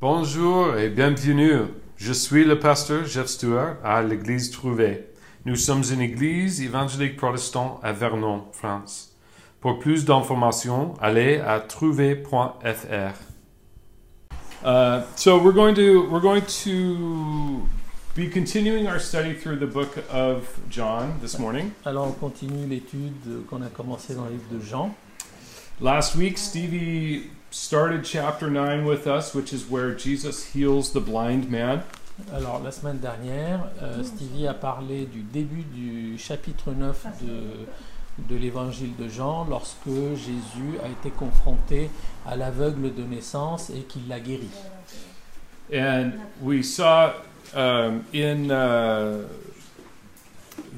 Bonjour et bienvenue. Je suis le pasteur Jeff Stewart à l'église Trouvé. Nous sommes une église évangélique protestante à Vernon, France. Pour plus d'informations, allez à trouvé.fr. Uh, so we're going to we're going to be continuing our study through the book of John this morning. Alors on continue l'étude qu'on a commencé dans le livre de Jean. Last week, Stevie started chapter 9 with us, which is where Jesus heals the blind man. Alors la semaine dernière, euh, Stevie a parlé du début du chapitre 9 de, de l'évangile de Jean lorsque Jésus a été confronté à l'aveugle de naissance et qu'il l'a guéri. And we saw um, in uh,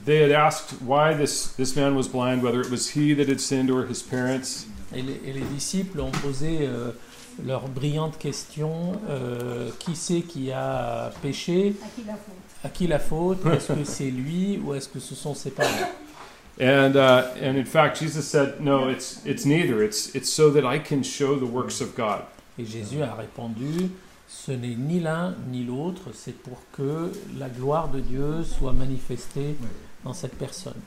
they had asked why this this man was blind, whether it was he that had sinned or his parents. Et les, et les disciples ont posé euh, leur brillante question euh, qui c'est qui a péché? À qui la faute? Est-ce que c'est lui ou est-ce que ce sont ses parents? And uh, and in fact, Jesus said, "No, it's it's neither. It's it's so that I can show the works of God." Et Jésus a répondu Ce n'est ni l'un ni l'autre, c'est pour que la gloire de Dieu soit manifestée dans cette personne.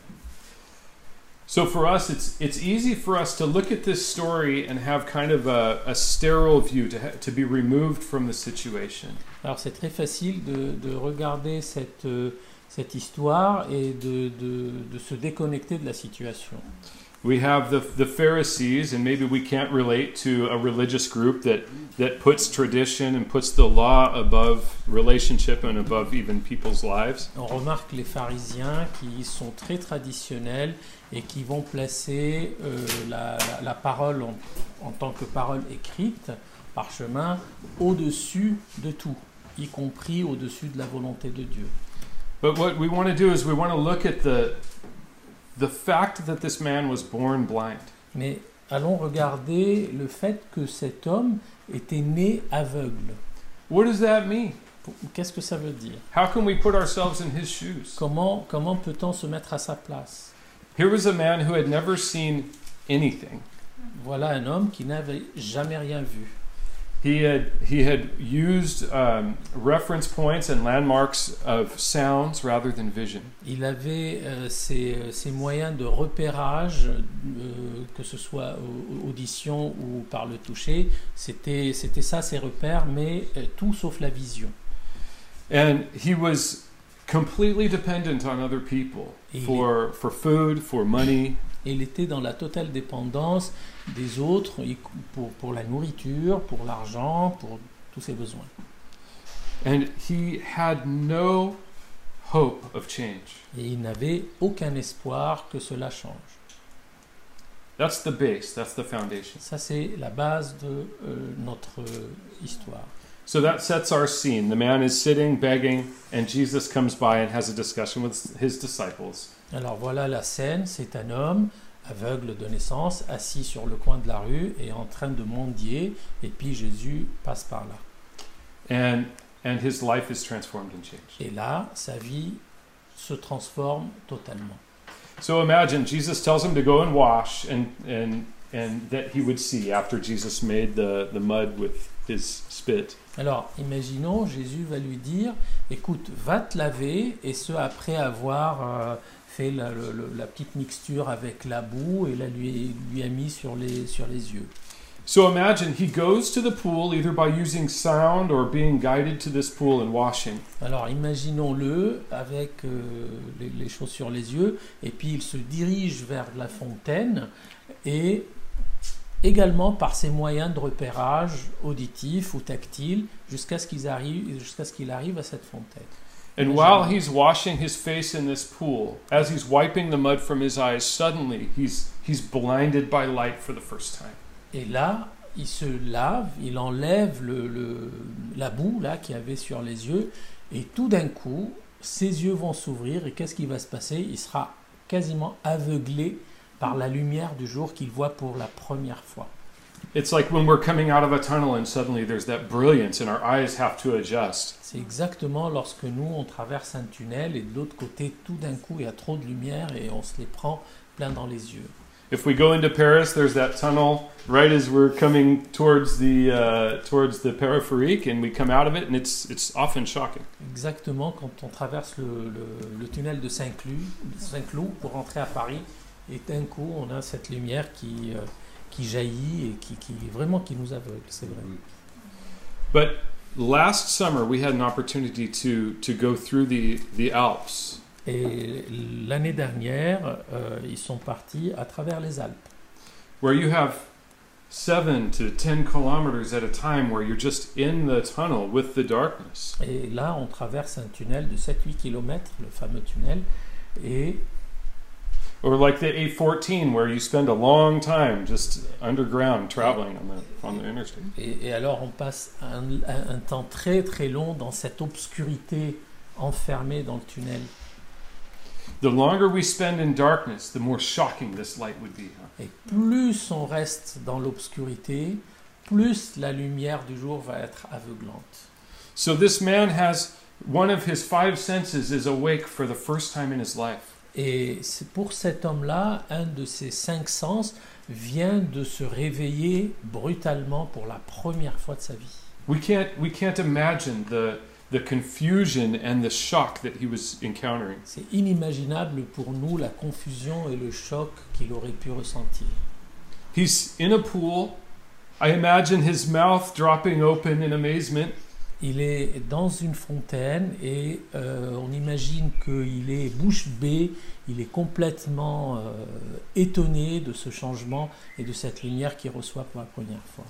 So for us, it's it's easy for us to look at this story and have kind of a, a sterile view, to ha- to be removed from the situation. Alors c'est très facile de, de regarder cette, euh, cette histoire et de, de, de se déconnecter de la situation. We have the the Pharisees, and maybe we can't relate to a religious group that that puts tradition and puts the law above relationship and above even people's lives. On remarque les pharisiens qui sont très traditionnels et qui vont placer euh, la, la- la parole en, en tant que parole écrite, parchemin, au-dessus de tout, y compris au-dessus de la volonté de Dieu. But what we want to do is we want to look at the the fact that this man was born blind. Mais allons regarder le fait que cet homme était né aveugle. What does that mean? Qu'est-ce que ça veut dire? How can we put ourselves in his shoes? Comment, comment peut-on se mettre à sa place? Here was a man who had never seen anything. Voilà un homme qui n'avait jamais rien vu. He had he had used um, reference points and landmarks of sounds rather than vision. Il avait euh, ses, ses moyens de repérage, euh, que ce soit au- au- audition ou par le toucher. C'était c'était ça ses repères, mais euh, tout sauf la vision. And he was completely dependent on other people il, for for food, for money, il était dans la totale dépendance des autres pour, pour la nourriture, pour l'argent, pour tous ses besoins. and he had no hope of change. Et il n'avait aucun espoir que cela change. That's the base, that's the foundation. Ça, c'est la base de euh, notre histoire. So that sets our scene. The man is sitting begging and Jesus comes by and has a discussion with his disciples. Alors voilà la scène, c'est un homme aveugle de naissance, assis sur le coin de la rue et en train de mendier, et puis Jésus passe par là. And and his life is transformed and changed. Et là, sa vie se transforme totalement. So imagine Jesus tells him to go and wash and and and that he would see after Jesus made the, the mud with his spit. Alors, imaginons, Jésus va lui dire, écoute, va te laver, et ce après avoir euh, fait la, le- la petite mixture avec la boue, et lui, lui a mis sur les, sur les yeux. So imagine he goes to the pool either by using sound or being guided to this pool and washing. Alors imaginons-le avec euh, les, les choses sur les yeux, et puis il se dirige vers la fontaine, et également par ses moyens de repérage auditif ou tactile, jusqu'à ce qu'il arrive, jusqu'à ce qu'il arrive à cette fontaine. And while he's washing his face in this pool, as he's wiping the mud from his eyes, suddenly he's he's blinded by light for the first time. Et là, il se lave, il enlève le, le- la boue là qu'il avait sur les yeux, et tout d'un coup, ses yeux vont s'ouvrir, et qu'est-ce qui va se passer? Il sera quasiment aveuglé par la lumière du jour qu'il voit pour la première fois. It's like when we're coming out of a tunnel and suddenly there's that brilliance and our eyes have to adjust. C'est exactement lorsque nous, on traverse un tunnel et de l'autre côté, tout d'un coup, il y a trop de lumière et on se les prend plein dans les yeux. If we go into Paris, there's that tunnel right as we're coming towards the uh, towards the périphérique, and we come out of it, and it's it's often shocking. Exactement quand on traverse le, le- le tunnel de Saint-Cloud Saint-Cloud pour rentrer à Paris, et d'un coup on a cette lumière qui, euh, qui jaillit et qui, qui vraiment qui nous aveugle, c'est vrai. But last summer, we had an opportunity to to go through the the Alps, Et l'année dernière, euh, ils sont partis à travers les Alpes, where you have seven to ten kilometers at a time, where you're just in the tunnel with the darkness. et là on traverse un tunnel de 7-8 km, le fameux tunnel, et Or like the A14, where you spend a long time just underground traveling on the on the interstate. Et, et alors on passe un, un- un temps très très long dans cette obscurité enfermée dans le tunnel. The longer we spend in darkness, the more shocking this light would be. huh? Et plus on reste dans l'obscurité, plus la lumière du jour va être aveuglante. So this man has one of his five senses is awake for the first time in his life. Et c'est pour cet homme-là, un de ses cinq sens vient de se réveiller brutalement pour la première fois de sa vie. We can't we can't imagine the the confusion and the shock that he was encountering. C'est inimaginable pour nous la confusion et le choc qu'il aurait pu ressentir. He's in a pool. I imagine his mouth dropping open in amazement. Il est dans une fontaine et euh, on imagine qu'il est bouche bée, il est complètement euh, étonné de ce changement et de cette lumière qu'il reçoit pour la première fois.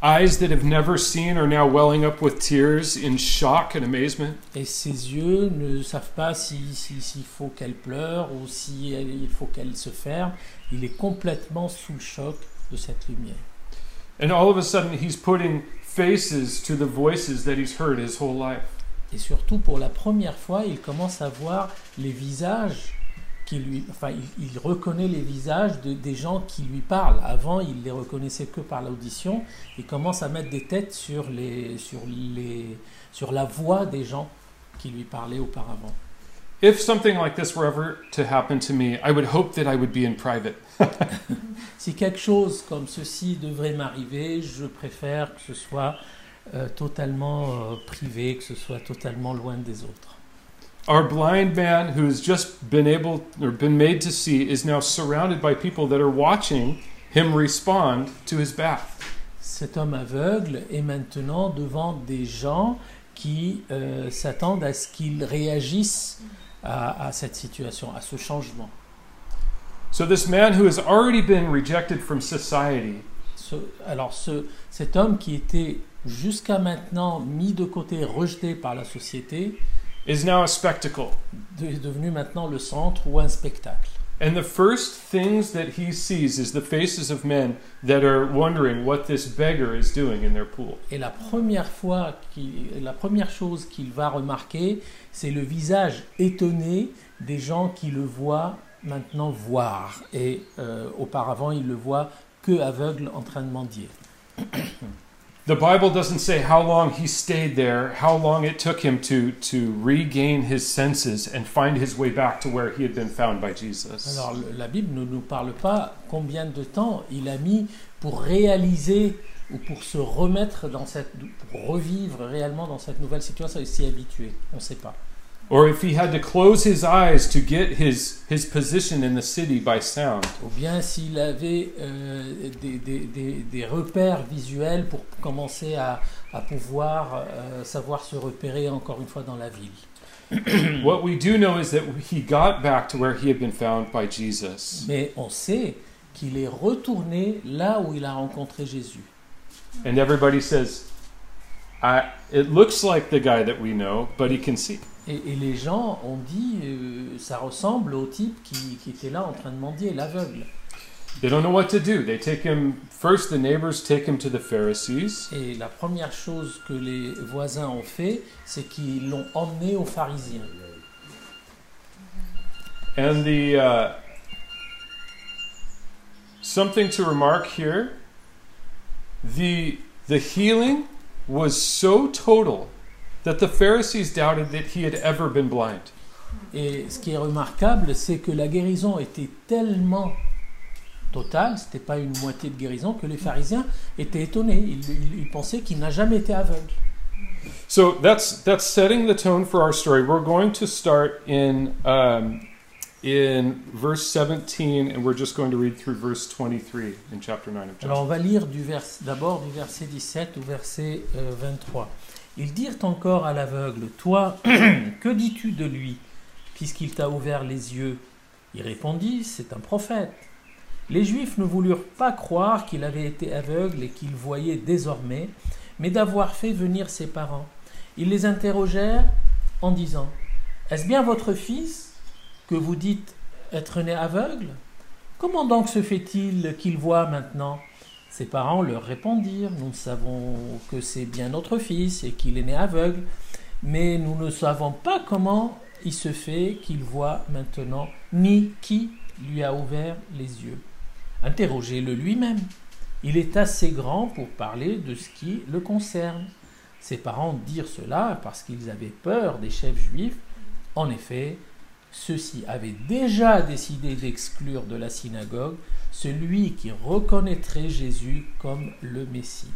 Eyes that have never seen are now welling up with tears in shock and amazement. Et ses yeux ne savent pas s'il si, faut qu'elle pleure ou s'il faut qu'elle se ferme. Il est complètement sous le choc de cette lumière. And all of a sudden he's putting faces to the voices that he's heard his whole life. Et surtout, pour la première fois, il commence à voir les visages qui lui. Enfin, il, reconnaît les visages de, des gens qui lui parlent. Avant, il les reconnaissait que par l'audition. Il commence à mettre des têtes sur, les, sur, les, sur la voix des gens qui lui parlaient auparavant. If something like this were ever to happen to me, I would hope that I would be in private. Si quelque chose comme ceci devrait m'arriver, je préfère que ce soit euh, totalement euh, privé, que ce soit totalement loin des autres. Our blind man who has just been able or been made to see is now surrounded by people that are watching him respond to his bath. Cet homme aveugle est maintenant devant des gens qui euh, s'attendent à ce qu'il réagisse à, à cette situation, à ce changement. So this man who has already been rejected from society Ce- alors ce, cet homme qui était jusqu'à maintenant mis de côté, rejeté par la société, is now a spectacle. est devenu maintenant le centre ou un spectacle. And the first things that he sees is the faces of men that are wondering what this beggar is doing in their pool. Et la première fois, la première chose qu'il va remarquer, c'est le visage étonné des gens qui le voient maintenant voir. Et euh, auparavant, il le voit que aveugle en train de mendier. The Bible doesn't say how long he stayed there, how long it took him to, to regain his senses and find his way back to where he had been found by Jesus. La Bible ne nous parle pas combien de temps il a mis pour réaliser ou pour se remettre revivre réellement dans cette nouvelle situation et s'y habituer. On ne sait pas. Or if he had to close his eyes to get his, his position in the city by sound. Ou bien s'il avait euh, des, des- des- des repères visuels pour commencer à, à pouvoir euh, savoir se repérer encore une fois dans la ville. What we do know is that he got back to where he had been found by Jesus. Mais on sait qu'il est retourné là où il a rencontré Jésus. And everybody says, I, it looks like the guy that we know, but he can see. Et, et les gens ont dit, euh, ça ressemble au type qui, qui était là en train de mendier, l'aveugle. They don't know what to do. They take him, first, the neighbors take him to the Pharisees. Et la première chose que les voisins ont fait, c'est qu'ils l'ont emmené aux pharisiens. And the uh, something to remark here the the healing was so total that the Pharisees doubted that he had ever been blind. Et ce qui est remarquable, c'est que la guérison était tellement totale, c'était pas une moitié de guérison, que les pharisiens étaient étonnés. Ils, ils- ils pensaient qu'il n'a jamais été aveugle. So that's that's setting the tone for our story. We're going to start in um, in verse 17, and we're just going to read through verse 23 in chapter 9 of John. Alors on va lire du vers, d'abord du verset 17 au verset euh, 23. Ils dirent encore à l'aveugle, Toi, que dis-tu de lui, puisqu'il t'a ouvert les yeux? Il répondit, C'est un prophète. Les Juifs ne voulurent pas croire qu'il avait été aveugle et qu'il voyait désormais, mais d'avoir fait venir ses parents. Ils les interrogèrent en disant, Est-ce bien votre fils que vous dites être né aveugle? Comment donc se fait-il qu'il voit maintenant? Ses parents leur répondirent, Nous savons que c'est bien notre fils et qu'il est né aveugle, mais nous ne savons pas comment il se fait qu'il voit maintenant, ni qui lui a ouvert les yeux. Interrogez-le lui-même. Il est assez grand pour parler de ce qui le concerne. Ses parents dirent cela parce qu'ils avaient peur des chefs juifs. En effet, ceux-ci avaient déjà décidé d'exclure de la synagogue celui qui reconnaîtrait Jésus comme le Messie.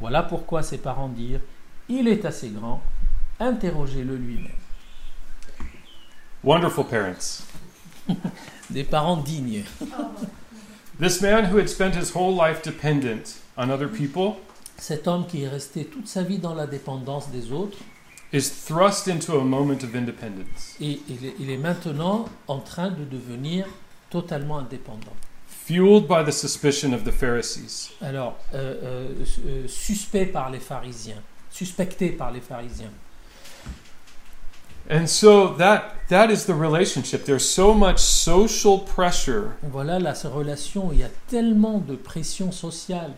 Voilà pourquoi ses parents dirent Il est assez grand, interrogez-le lui-même. Wonderful parents. Des parents dignes. This man who had spent his whole life dependent on other people Cet homme qui est resté toute sa vie dans la dépendance des autres, is thrust into a moment of independence, et il est, il est maintenant en train de devenir totalement indépendant. Fueled by the suspicion of the Pharisees. Alors, euh, euh, euh, suspect par les pharisiens, suspecté par les pharisiens. And so that that is the relationship. There's so much social pressure Voilà la relation, il y a tellement de pression sociale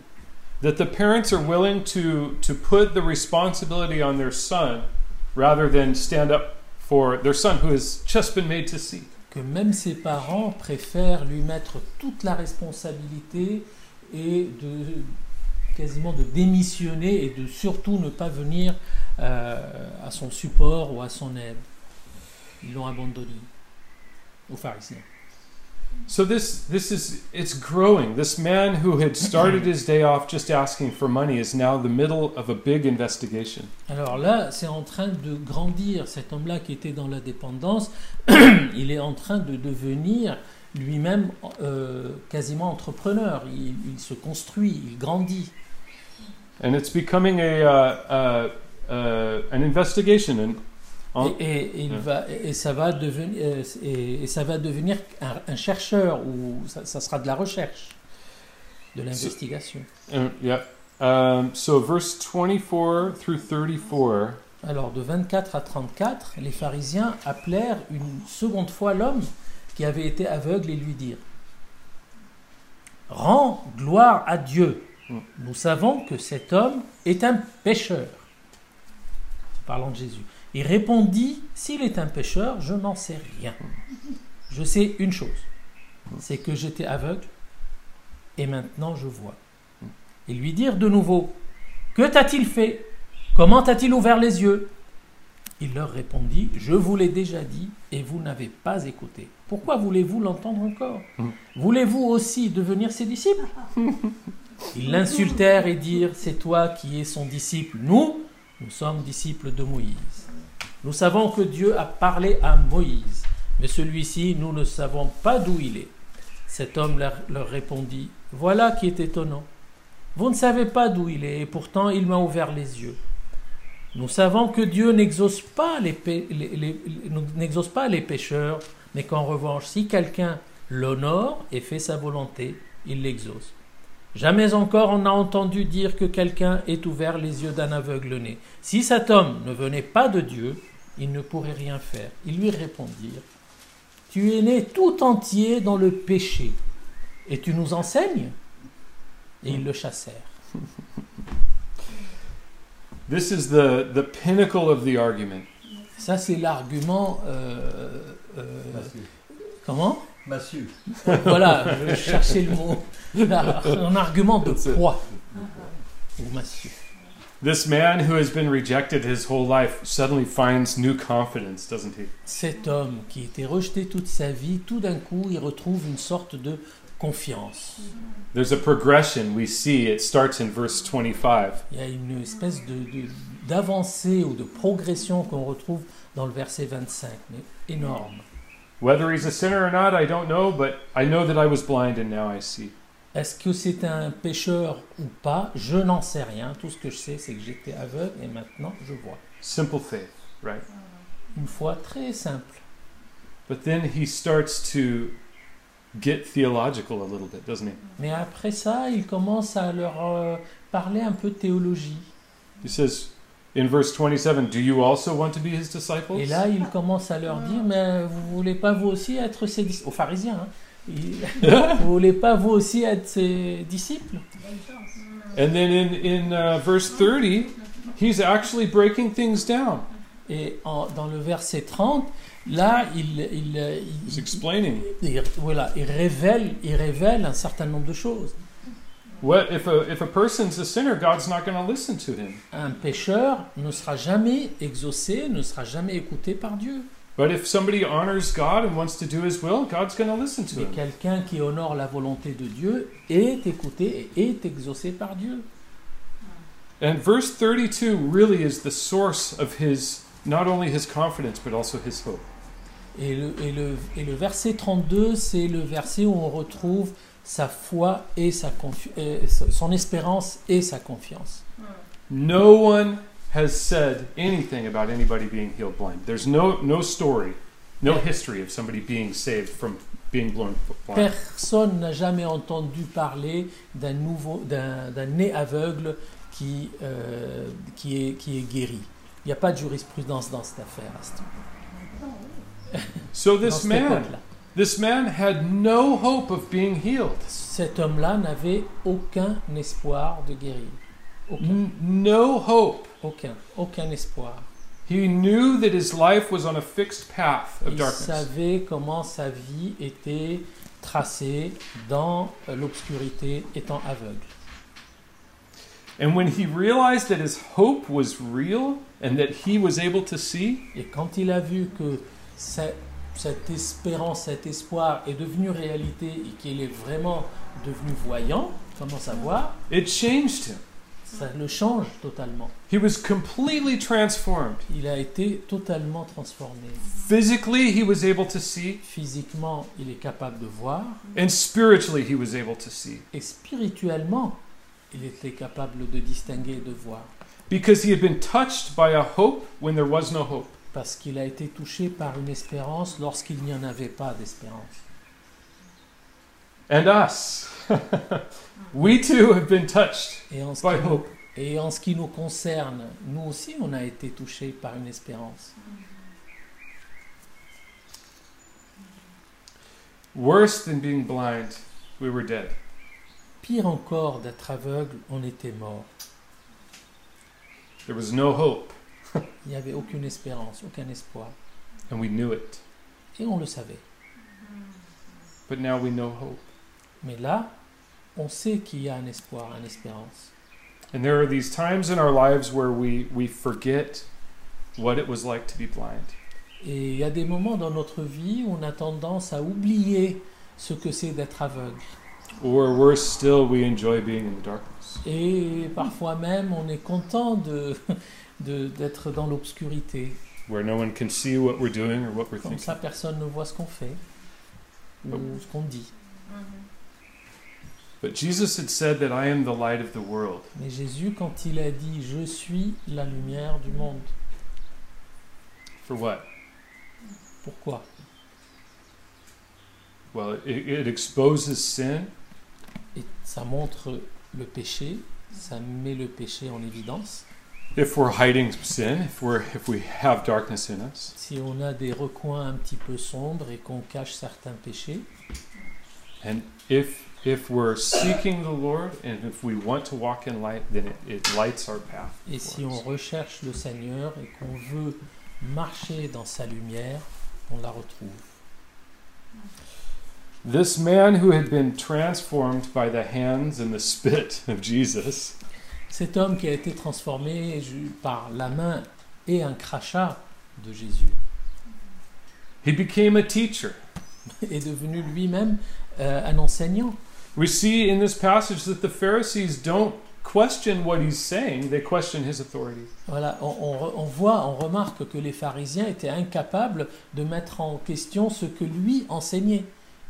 that the parents are willing to to put the responsibility on their son rather than stand up for their son who has just been made to see. Que même ses parents préfèrent lui mettre toute la responsabilité et de quasiment de démissionner et de surtout ne pas venir euh, à son support ou à son aide. Ils l'ont abandonné aux pharisiens. So this this is it's growing. This man who had started his day off just asking for money is now the middle of a big investigation. Alors là, c'est en train de grandir. Cet homme-là qui était dans la dépendance, il est en train de devenir lui-même euh, quasiment entrepreneur. Il, il se construit, il grandit. And it's becoming a uh, uh, uh, an investigation en- Et, et- et il Ouais. va, et ça va devenir, euh, et, ça va devenir un, un chercheur ou ça, ça sera de la recherche, de l'investigation. uh, yeah. Um, so verse 24 through 34 Alors de 24 à 34, les pharisiens appelèrent une seconde fois l'homme qui avait été aveugle et lui dirent Rends gloire à Dieu. Mm. Nous savons que cet homme est un pécheur. Parlant de Jésus. Il répondit S'il est un pécheur, je n'en sais rien. Je sais une chose c'est que j'étais aveugle et maintenant je vois. Ils lui dirent de nouveau Que t'a-t-il fait? Comment t'a-t-il ouvert les yeux? Il leur répondit, Je vous l'ai déjà dit et vous n'avez pas écouté. Pourquoi voulez-vous l'entendre encore? Voulez-vous aussi devenir ses disciples? Ils l'insultèrent et dirent, C'est toi qui es son disciple. Nous, nous sommes disciples de Moïse. Nous savons que Dieu a parlé à Moïse, mais celui-ci, nous ne savons pas d'où il est. Cet homme leur, répondit, Voilà qui est étonnant. Vous ne savez pas d'où il est, et pourtant il m'a ouvert les yeux. Nous savons que Dieu n'exauce pas les, pas les pécheurs, mais qu'en revanche, si quelqu'un l'honore et fait sa volonté, il l'exauce. Jamais encore on n'a entendu dire que quelqu'un ait ouvert les yeux d'un aveugle-né. Si cet homme ne venait pas de Dieu, il ne pourrait rien faire. Ils lui répondirent Tu es né tout entier dans le péché, et tu nous enseignes? Et ils le chassèrent. This is the, the pinnacle of the argument. Ça, c'est l'argument. euh, euh, comment? Massue. Voilà, je cherchais le mot. Un argument de poids. Ou massue. This man who has been rejected his whole life suddenly finds new confidence, doesn't he? Cet homme qui était rejeté toute sa vie, tout d'un coup, il retrouve une sorte de confiance. There's a progression we see. It starts in verse 25. Il y a une espèce de, d'avancée ou de progression qu'on retrouve dans le verset 25, mais énorme. Whether he's a sinner or not, I don't know, but I know that I was blind and now I see. Est-ce que c'est un pécheur ou pas? Je n'en sais rien. Tout ce que je sais, c'est que j'étais aveugle et maintenant je vois. Simple faith, right? Une foi très simple. But then he starts to get theological a little bit, doesn't he? Mais après ça, il commence à leur euh, parler un peu de théologie. He says in verse 27, Do you also want to be his Et disciples? là, il commence à leur dire, mais vous voulez pas vous aussi être ses disciples Aux pharisiens, hein? Vous voulez pas vous aussi être ses disciples? And then in, in uh, verse 30, he's actually breaking things down. Et en- dans le verset 30, là, il, il, He's il- explaining. il- voilà, il révèle, il révèle un certain nombre de choses. What if a if a person's a sinner, God's not going to listen to him. Un pécheur ne sera jamais exaucé, ne sera jamais écouté par Dieu. But if somebody honors God and wants to do his will, God's going to listen to Mais him. quelqu'un qui honore la volonté de Dieu est écouté et est exaucé par Dieu. And verse 32 really is the source of his not only his confidence but also his hope. Et le, et le, et le verset 32, c'est le verset où on retrouve sa foi et sa confi- euh, son espérance et sa confiance. No one has said anything about anybody being healed blind. There's no no story, no history of somebody being saved from being blown blind. Personne n'a jamais entendu parler d'un nouveau, d'un d'un né aveugle qui, euh, qui, est, qui est guéri. Il n'y a pas de jurisprudence dans cette affaire. à ce- So this man, this man had no hope of being healed. Cet homme-là n'avait aucun espoir de guérir. Aucun, no hope. Aucun, aucun espoir. He knew that his life was on a fixed path of Il darkness. savait comment sa vie était tracée dans euh, l'obscurité, étant aveugle. And when he realized that his hope was real and that he was able to see, Et quand il a vu que ce- cette espérance, cet espoir est devenu réalité et qu'il est vraiment devenu voyant, commence à voir, it changed him. Ça le change totalement. He was completely transformed. Il a été totalement transformé. Physically, he was able to see, Physiquement, il est capable de voir and spiritually, he was able to see. et spirituellement, il était capable de distinguer et de voir. Because he had been touched by a hope when there was no hope. Parce qu'il a été touché par une espérance lorsqu'il n'y en avait pas d'espérance. And us. we too have been touched Et en, ce by nous, hope. et en ce qui nous concerne, nous aussi, on a été touchés par une espérance. Worse than being blind, we were dead. Pire encore d'être aveugle, on était mort. There was no hope, Il n'y avait aucune espérance, aucun espoir. and we knew it. Et on le savait. But now we know hope. Mais là, on sait qu'il y a un espoir, une espérance. And there are these times in our lives where we, we forget what it was like to be blind. Et il y a des moments dans notre vie où on a tendance à oublier ce que c'est d'être aveugle. Or worse still, we enjoy being in the darkness. Et parfois même, on est content de, d'être dans l'obscurité. Where no one can see what we're doing or what we're Comme thinking. ça, personne ne voit ce qu'on fait ou ce qu'on dit. But Jesus had said that I am the light of the world. Mais Jésus, quand il a dit Je suis la lumière du monde, For what? pourquoi? Well, it, it exposes sin, Et ça montre le péché, ça met le péché en évidence. if we're hiding sin, if we're if we have darkness in us. Si on a des recoins un petit peu sombres et qu'on cache certains péchés, And if if we're seeking the Lord and if we want to walk in light, then it, it lights our path. et si on recherche le Seigneur et qu'on veut marcher dans sa lumière, on la retrouve. This man who had been transformed by the hands and the spit of Jesus Cet homme qui a été transformé par la main et un crachat de Jésus he became a teacher. est devenu lui-même euh, un enseignant. We see in this passage that the Pharisees don't question what he's saying, they question his authority. Voilà, on, on- on voit, on remarque que les pharisiens étaient incapables de mettre en question ce que lui enseignait.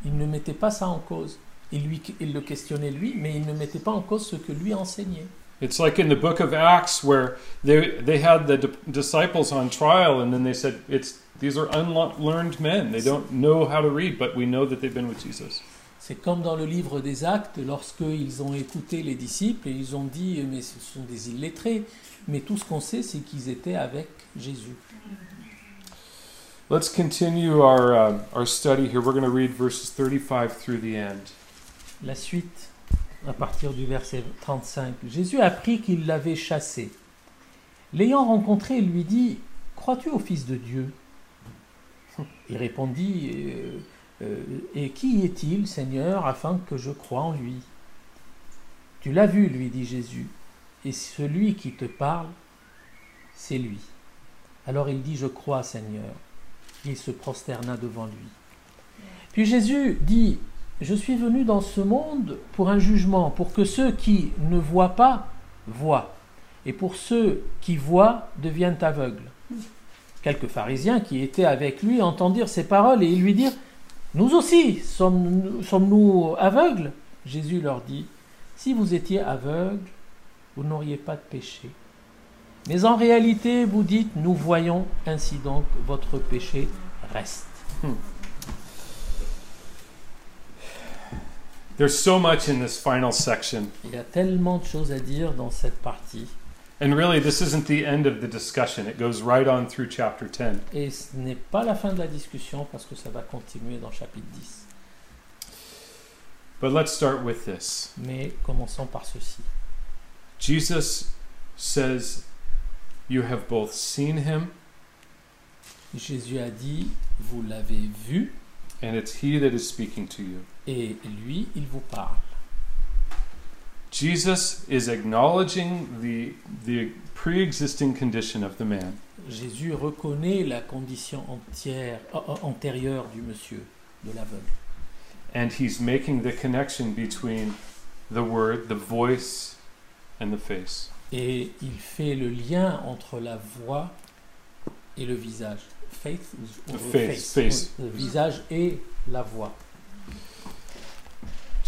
Ils ne mettaient pas ça en cause. Ils, lui, ils le questionnaient lui, mais ils ne mettaient pas en cause ce que lui enseignait. It's like in the book of Acts where they they had the disciples on trial and then they said it's these are unlearned men. They don't know how to read, but we know that they've been with Jesus. C'est comme dans le livre des Actes, lorsqu'ils ont écouté les disciples et ils ont dit, mais ce sont des illettrés. Mais tout ce qu'on sait, c'est qu'ils étaient avec Jésus. Let's continue our um, our study here. We're going to read verses 35 through the end. La suite, à partir du verset 35. Jésus apprit qu'il l'avait chassé. L'ayant rencontré, il lui dit Crois-tu au Fils de Dieu? Il répondit euh, Et qui est-il, Seigneur, afin que je croie en lui? Tu l'as vu, lui dit Jésus, et celui qui te parle, c'est lui. Alors il dit Je crois, Seigneur. Il se prosterna devant lui. Puis Jésus dit je suis venu dans ce monde pour un jugement, pour que ceux qui ne voient pas voient, et pour ceux qui voient deviennent aveugles. Quelques pharisiens qui étaient avec lui entendirent ces paroles et ils lui dirent Nous aussi sommes- sommes-nous aveugles? Jésus leur dit Si vous étiez aveugles, vous n'auriez pas de péché. Mais en réalité, vous dites Nous voyons, ainsi donc votre péché reste. There's so much in this final section. Il y a tellement de choses à dire dans cette partie. And really, this isn't the end of the discussion. It goes right on through chapter 10. Et ce n'est pas la fin de la discussion parce que ça va continuer dans chapitre 10. But let's start with this. Mais commençons par ceci. Jesus says, You have both seen him, Jésus a dit, vous l'avez vu, and it's he that is speaking to you. et lui, il vous parle. Jesus is acknowledging the, the pre existing condition of the man. Jésus reconnaît la condition entière, euh, euh, antérieure du monsieur, de l'aveugle. And he's making the connection between the word, the voice, and the face. Et il fait le lien entre la voix et le visage. Faith, ou- ou Face, face. Oui, Le visage et la voix.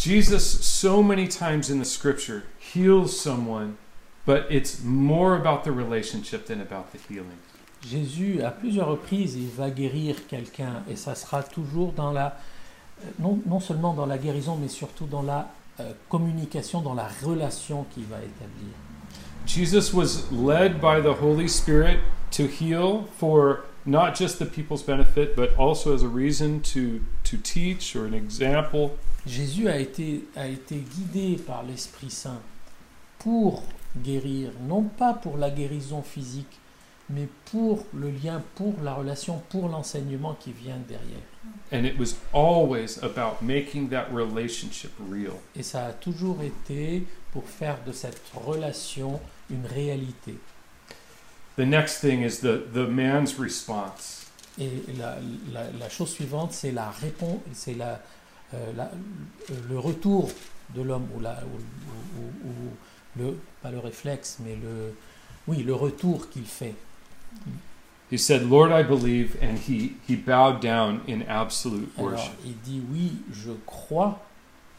Jesus, so many times in the scripture, heals someone, but it's more about the relationship than about the healing. Jésus, à plusieurs reprises, il va guérir quelqu'un et ça sera toujours dans la, euh, non, non seulement dans la guérison, mais surtout dans la euh, communication, dans la relation qu'il va établir. Jesus was led by the Holy Spirit to heal for not just the people's benefit, but also as a reason to, to teach or an example. Jésus a été, a été guidé par l'Esprit Saint pour guérir, non pas pour la guérison physique, mais pour le lien, pour la relation, pour l'enseignement qui vient derrière. And it was always about making that relationship real. Et ça a toujours été pour faire de cette relation une réalité. The next thing is the, the man's response. Et la, la- la chose suivante, c'est la réponse, c'est la, la- le retour de l'homme ou, la, ou- ou- ou- le, pas le réflexe, mais le, oui, le retour qu'il fait. He said, Lord, I believe, and he, he bowed down in absolute Alors, worship. il dit oui, je crois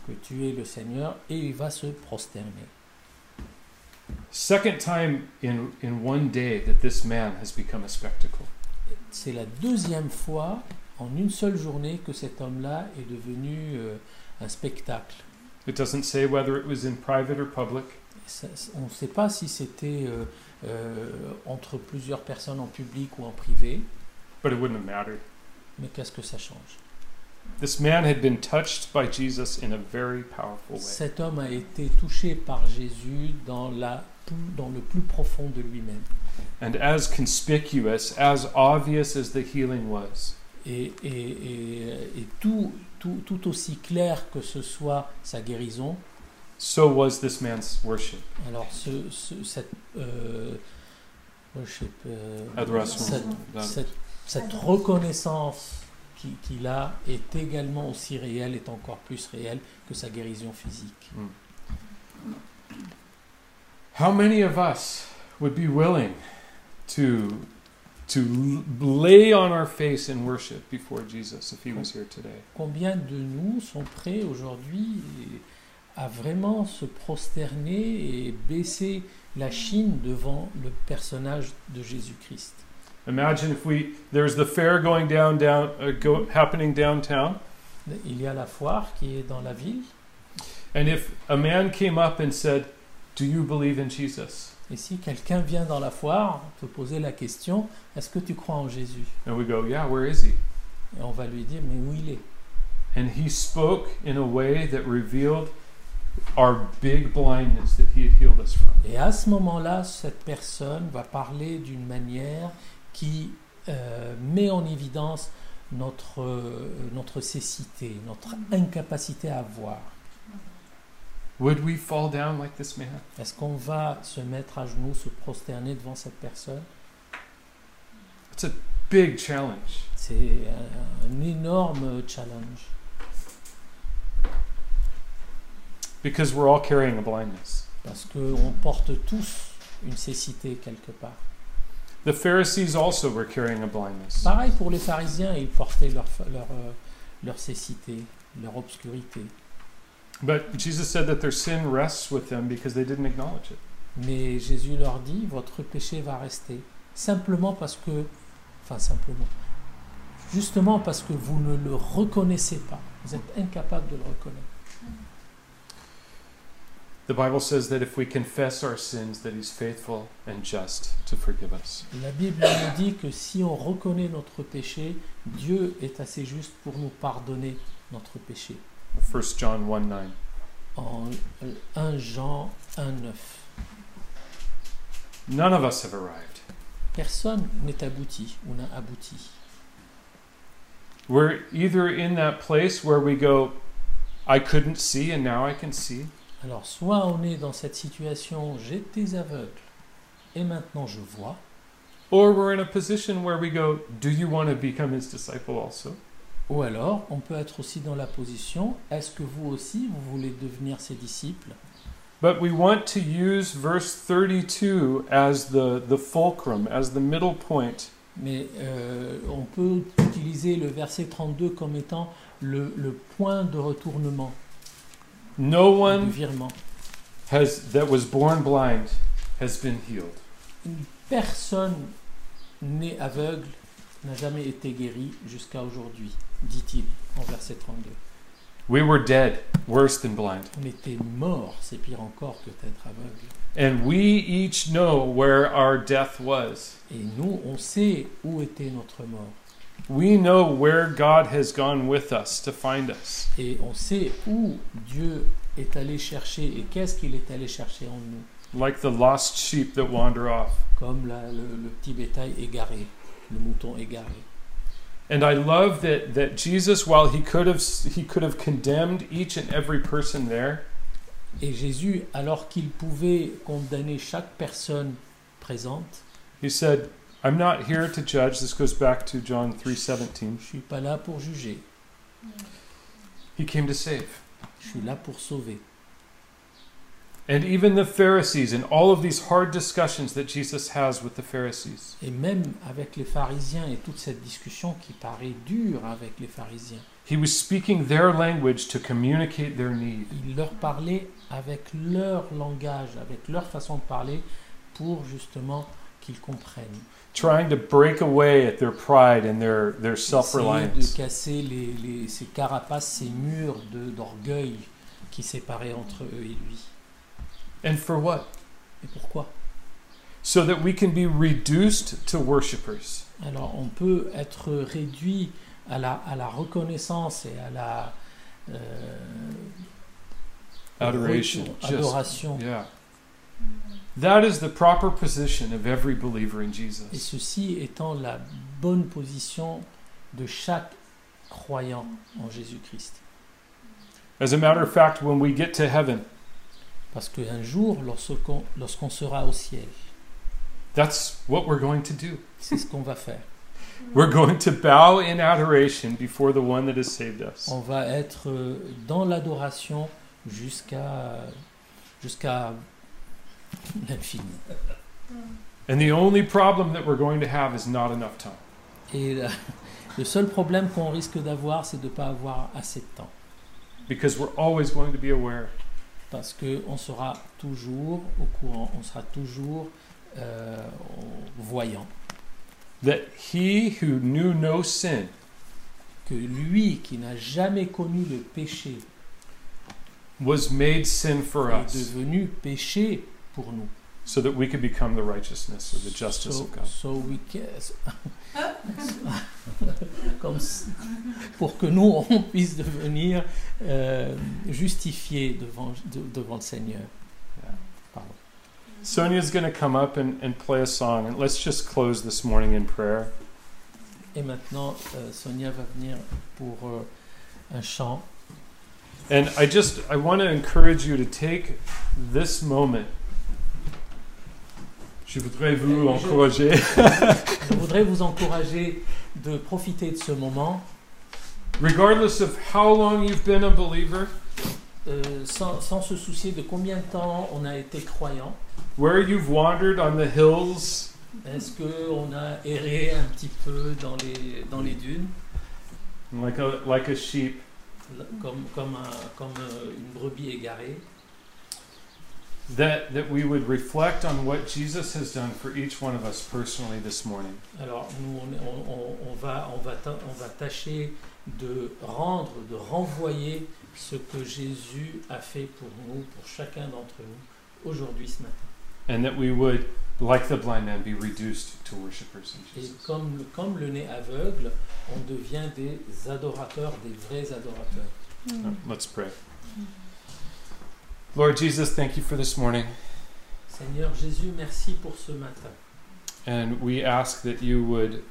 que tu es le Seigneur, et il va se prosterner. Second time in, in one day that this man has become a spectacle. C'est la deuxième fois en une seule journée que cet homme-là est devenu euh, un spectacle. It doesn't say whether it was in private or public. Ça- on ne sait pas si c'était euh, euh, entre plusieurs personnes en public ou en privé, but it wouldn't have mattered. mais qu'est-ce que ça change? This man had been touched by Jesus in a very powerful way. Cet homme a été touché par Jésus dans, la, dans le plus profond de lui-même. And as conspicuous, as obvious as the healing was, Et, et- et- et tout, tout, tout aussi clair que ce soit sa guérison, so was this man's worship. alors ce, ce- cette, euh, worship, euh, Adoration. cette, cette- cette reconnaissance qui- qu'il a est également aussi réel, est encore plus réel que sa guérison physique. How many of us would be willing to to lay on our face in worship before Jesus if he was here today? Combien de nous sont prêts aujourd'hui à vraiment se prosterner et baisser la chine devant le personnage de Jésus-Christ? Imagine if we there's the fair going down down uh, go, happening downtown. Il y a la foire qui est dans la ville, and if a man came up and said, "Do you believe in Jesus?" et si quelqu'un vient dans la foire, te poser la question, est-ce que tu crois en Jésus? And we go, "Yeah, where is he?" Et on va lui dire, mais où il est? And he spoke in a way that revealed our big blindness that he had healed us from. Et à ce moment-là, cette personne va parler d'une manière qui euh, met en évidence notre, euh, notre cécité, notre incapacité à voir. Would we fall down like this man? Est-ce qu'on va se mettre à genoux, se prosterner devant cette personne? It's a big challenge. C'est un, un énorme challenge. Because we're all carrying a blindness. Parce qu'on porte tous une cécité quelque part. The Pharisees also were carrying a blindness. Pareil pour les pharisiens, ils portaient leur, leur, euh, leur cécité, leur obscurité. But Jesus said that their sin rests with them because they didn't acknowledge it. Mais Jésus leur dit, votre péché va rester. Simplement parce que, enfin simplement, justement parce que vous ne le reconnaissez pas. Vous êtes incapable de le reconnaître. The Bible says that if we confess our sins, that He's faithful and just to forgive us. La Bible nous dit que si on reconnaît notre péché, Dieu est assez juste pour nous pardonner notre péché. 1 John 1 9. En 1 Jean 1, 9. None of us have arrived. Personne n'est abouti ou n'a abouti. We're either in that place where we go, I couldn't see and now I can see, Alors, soit on est dans cette situation, j'étais aveugle et maintenant je vois, or we're in a position where we go, Do you want to become His disciple also? Ou alors on peut être aussi dans la position, est-ce que vous aussi, vous voulez devenir ses disciples? But we want to use verse 32 as the, the fulcrum, as the middle point. Mais euh, on peut utiliser le verset 32 comme étant le, le point de retournement, No du one virement. has that was born blind has been healed. Une personne née aveugle n'a jamais été guérie jusqu'à aujourd'hui, dit-il en verset 32. We were dead, worse than blind. On était mort, c'est pire encore que d'être aveugle. And we each know where our death was. Et nous, on sait où était notre mort. We know where God has gone with us to find us. Et on sait où Dieu est allé chercher et qu'est-ce qu'il est allé chercher en nous. Like the lost sheep that wander off. Comme la- le, le petit bétail égaré, le mouton égaré. And I love that, that Jesus, while he could have he could have condemned each and every person there, Et Jésus, alors qu'il pouvait condamner chaque personne présente, he said, I'm not here to judge. This goes back to John 3:17. je ne suis pas là pour juger, He came to save. je suis là pour sauver. And even the Pharisees and all of these hard discussions that Jesus has with the Pharisees. Et même avec les pharisiens et toute cette discussion qui paraît dure avec les pharisiens, He was speaking their language to communicate their need. il leur parlait avec leur langage, avec leur façon de parler, pour justement qu'ils comprennent. trying to break away at their pride and their, their self Essayer de reliance. casser les, les- ces carapaces, ces murs d'orgueil qui séparaient entre eux et lui. And for what? Et pourquoi So that we can be reduced to worshipers. Alors on peut être réduit à la, à la reconnaissance et à la euh, Adoration. retour- Just- adoration. Yeah. That is the proper position of every believer in Jesus. Et ceci étant la bonne position de chaque croyant en Jésus-Christ. As a matter of fact, when we get to heaven, Parce qu'un jour, lorsqu'on lorsqu'on sera au ciel, that's what we're going to do. c'est ce qu'on va faire. We're going to bow in adoration before the one that has saved us. On va être euh, dans l'adoration jusqu'à jusqu'à l'infini. And the only problem that we're going to have is not enough time. Et la- le seul problème qu'on risque d'avoir, c'est de ne pas avoir assez de temps. Because we're always going to be aware Parce qu'on sera toujours au courant, on sera toujours euh, voyant that he who knew no sin que lui qui n'a jamais connu le péché was made sin for est us devenu péché pour nous. So that we could become the righteousness or the justice So, of God. so we can- Comme s- pour que nous on puisse devenir euh, justifiés devant, de- devant le Seigneur. Pardon. Sonia's going to come up and, and play a song, and let's just close this morning in prayer. Et maintenant, euh, Sonia va venir pour euh, un chant. And I just I want to encourage you to take this moment. Je voudrais vous encourager. Je voudrais vous encourager de profiter de ce moment, regardless of how long you've been a believer, euh, sans, sans se soucier de combien de temps on a été croyant. where you've wandered on the hills, Est-ce qu'on a erré un petit peu dans les, dans les dunes, like a like a sheep, comme, comme, un- comme euh, une brebis égarée that that we would reflect on what Jesus has done for each one of us personally this morning. Alors, nous, on, on- on- on va, on, va ta- on va tâcher de rendre, de renvoyer ce que Jésus a fait pour nous, pour chacun d'entre nous, aujourd'hui, ce matin. and that we would, like the blind man, be reduced to worshippers in Et Jesus. comme, comme le nez aveugle, on devient des adorateurs, des vrais adorateurs. Uh, Let's pray. Lord Jesus, thank you for this morning, Seigneur Jésus, merci pour ce matin. and we ask that you would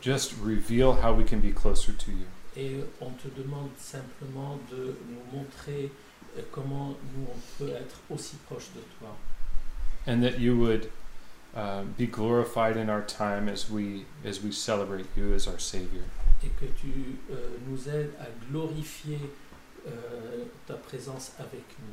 just reveal how we can be closer to you. Et on te demande simplement de nous montrer euh, comment nous on peut être aussi proche de toi. and that you would uh, be glorified in our time as we as we celebrate you as our Savior. Et que tu euh, nous aides à glorifier euh, ta présence avec nous.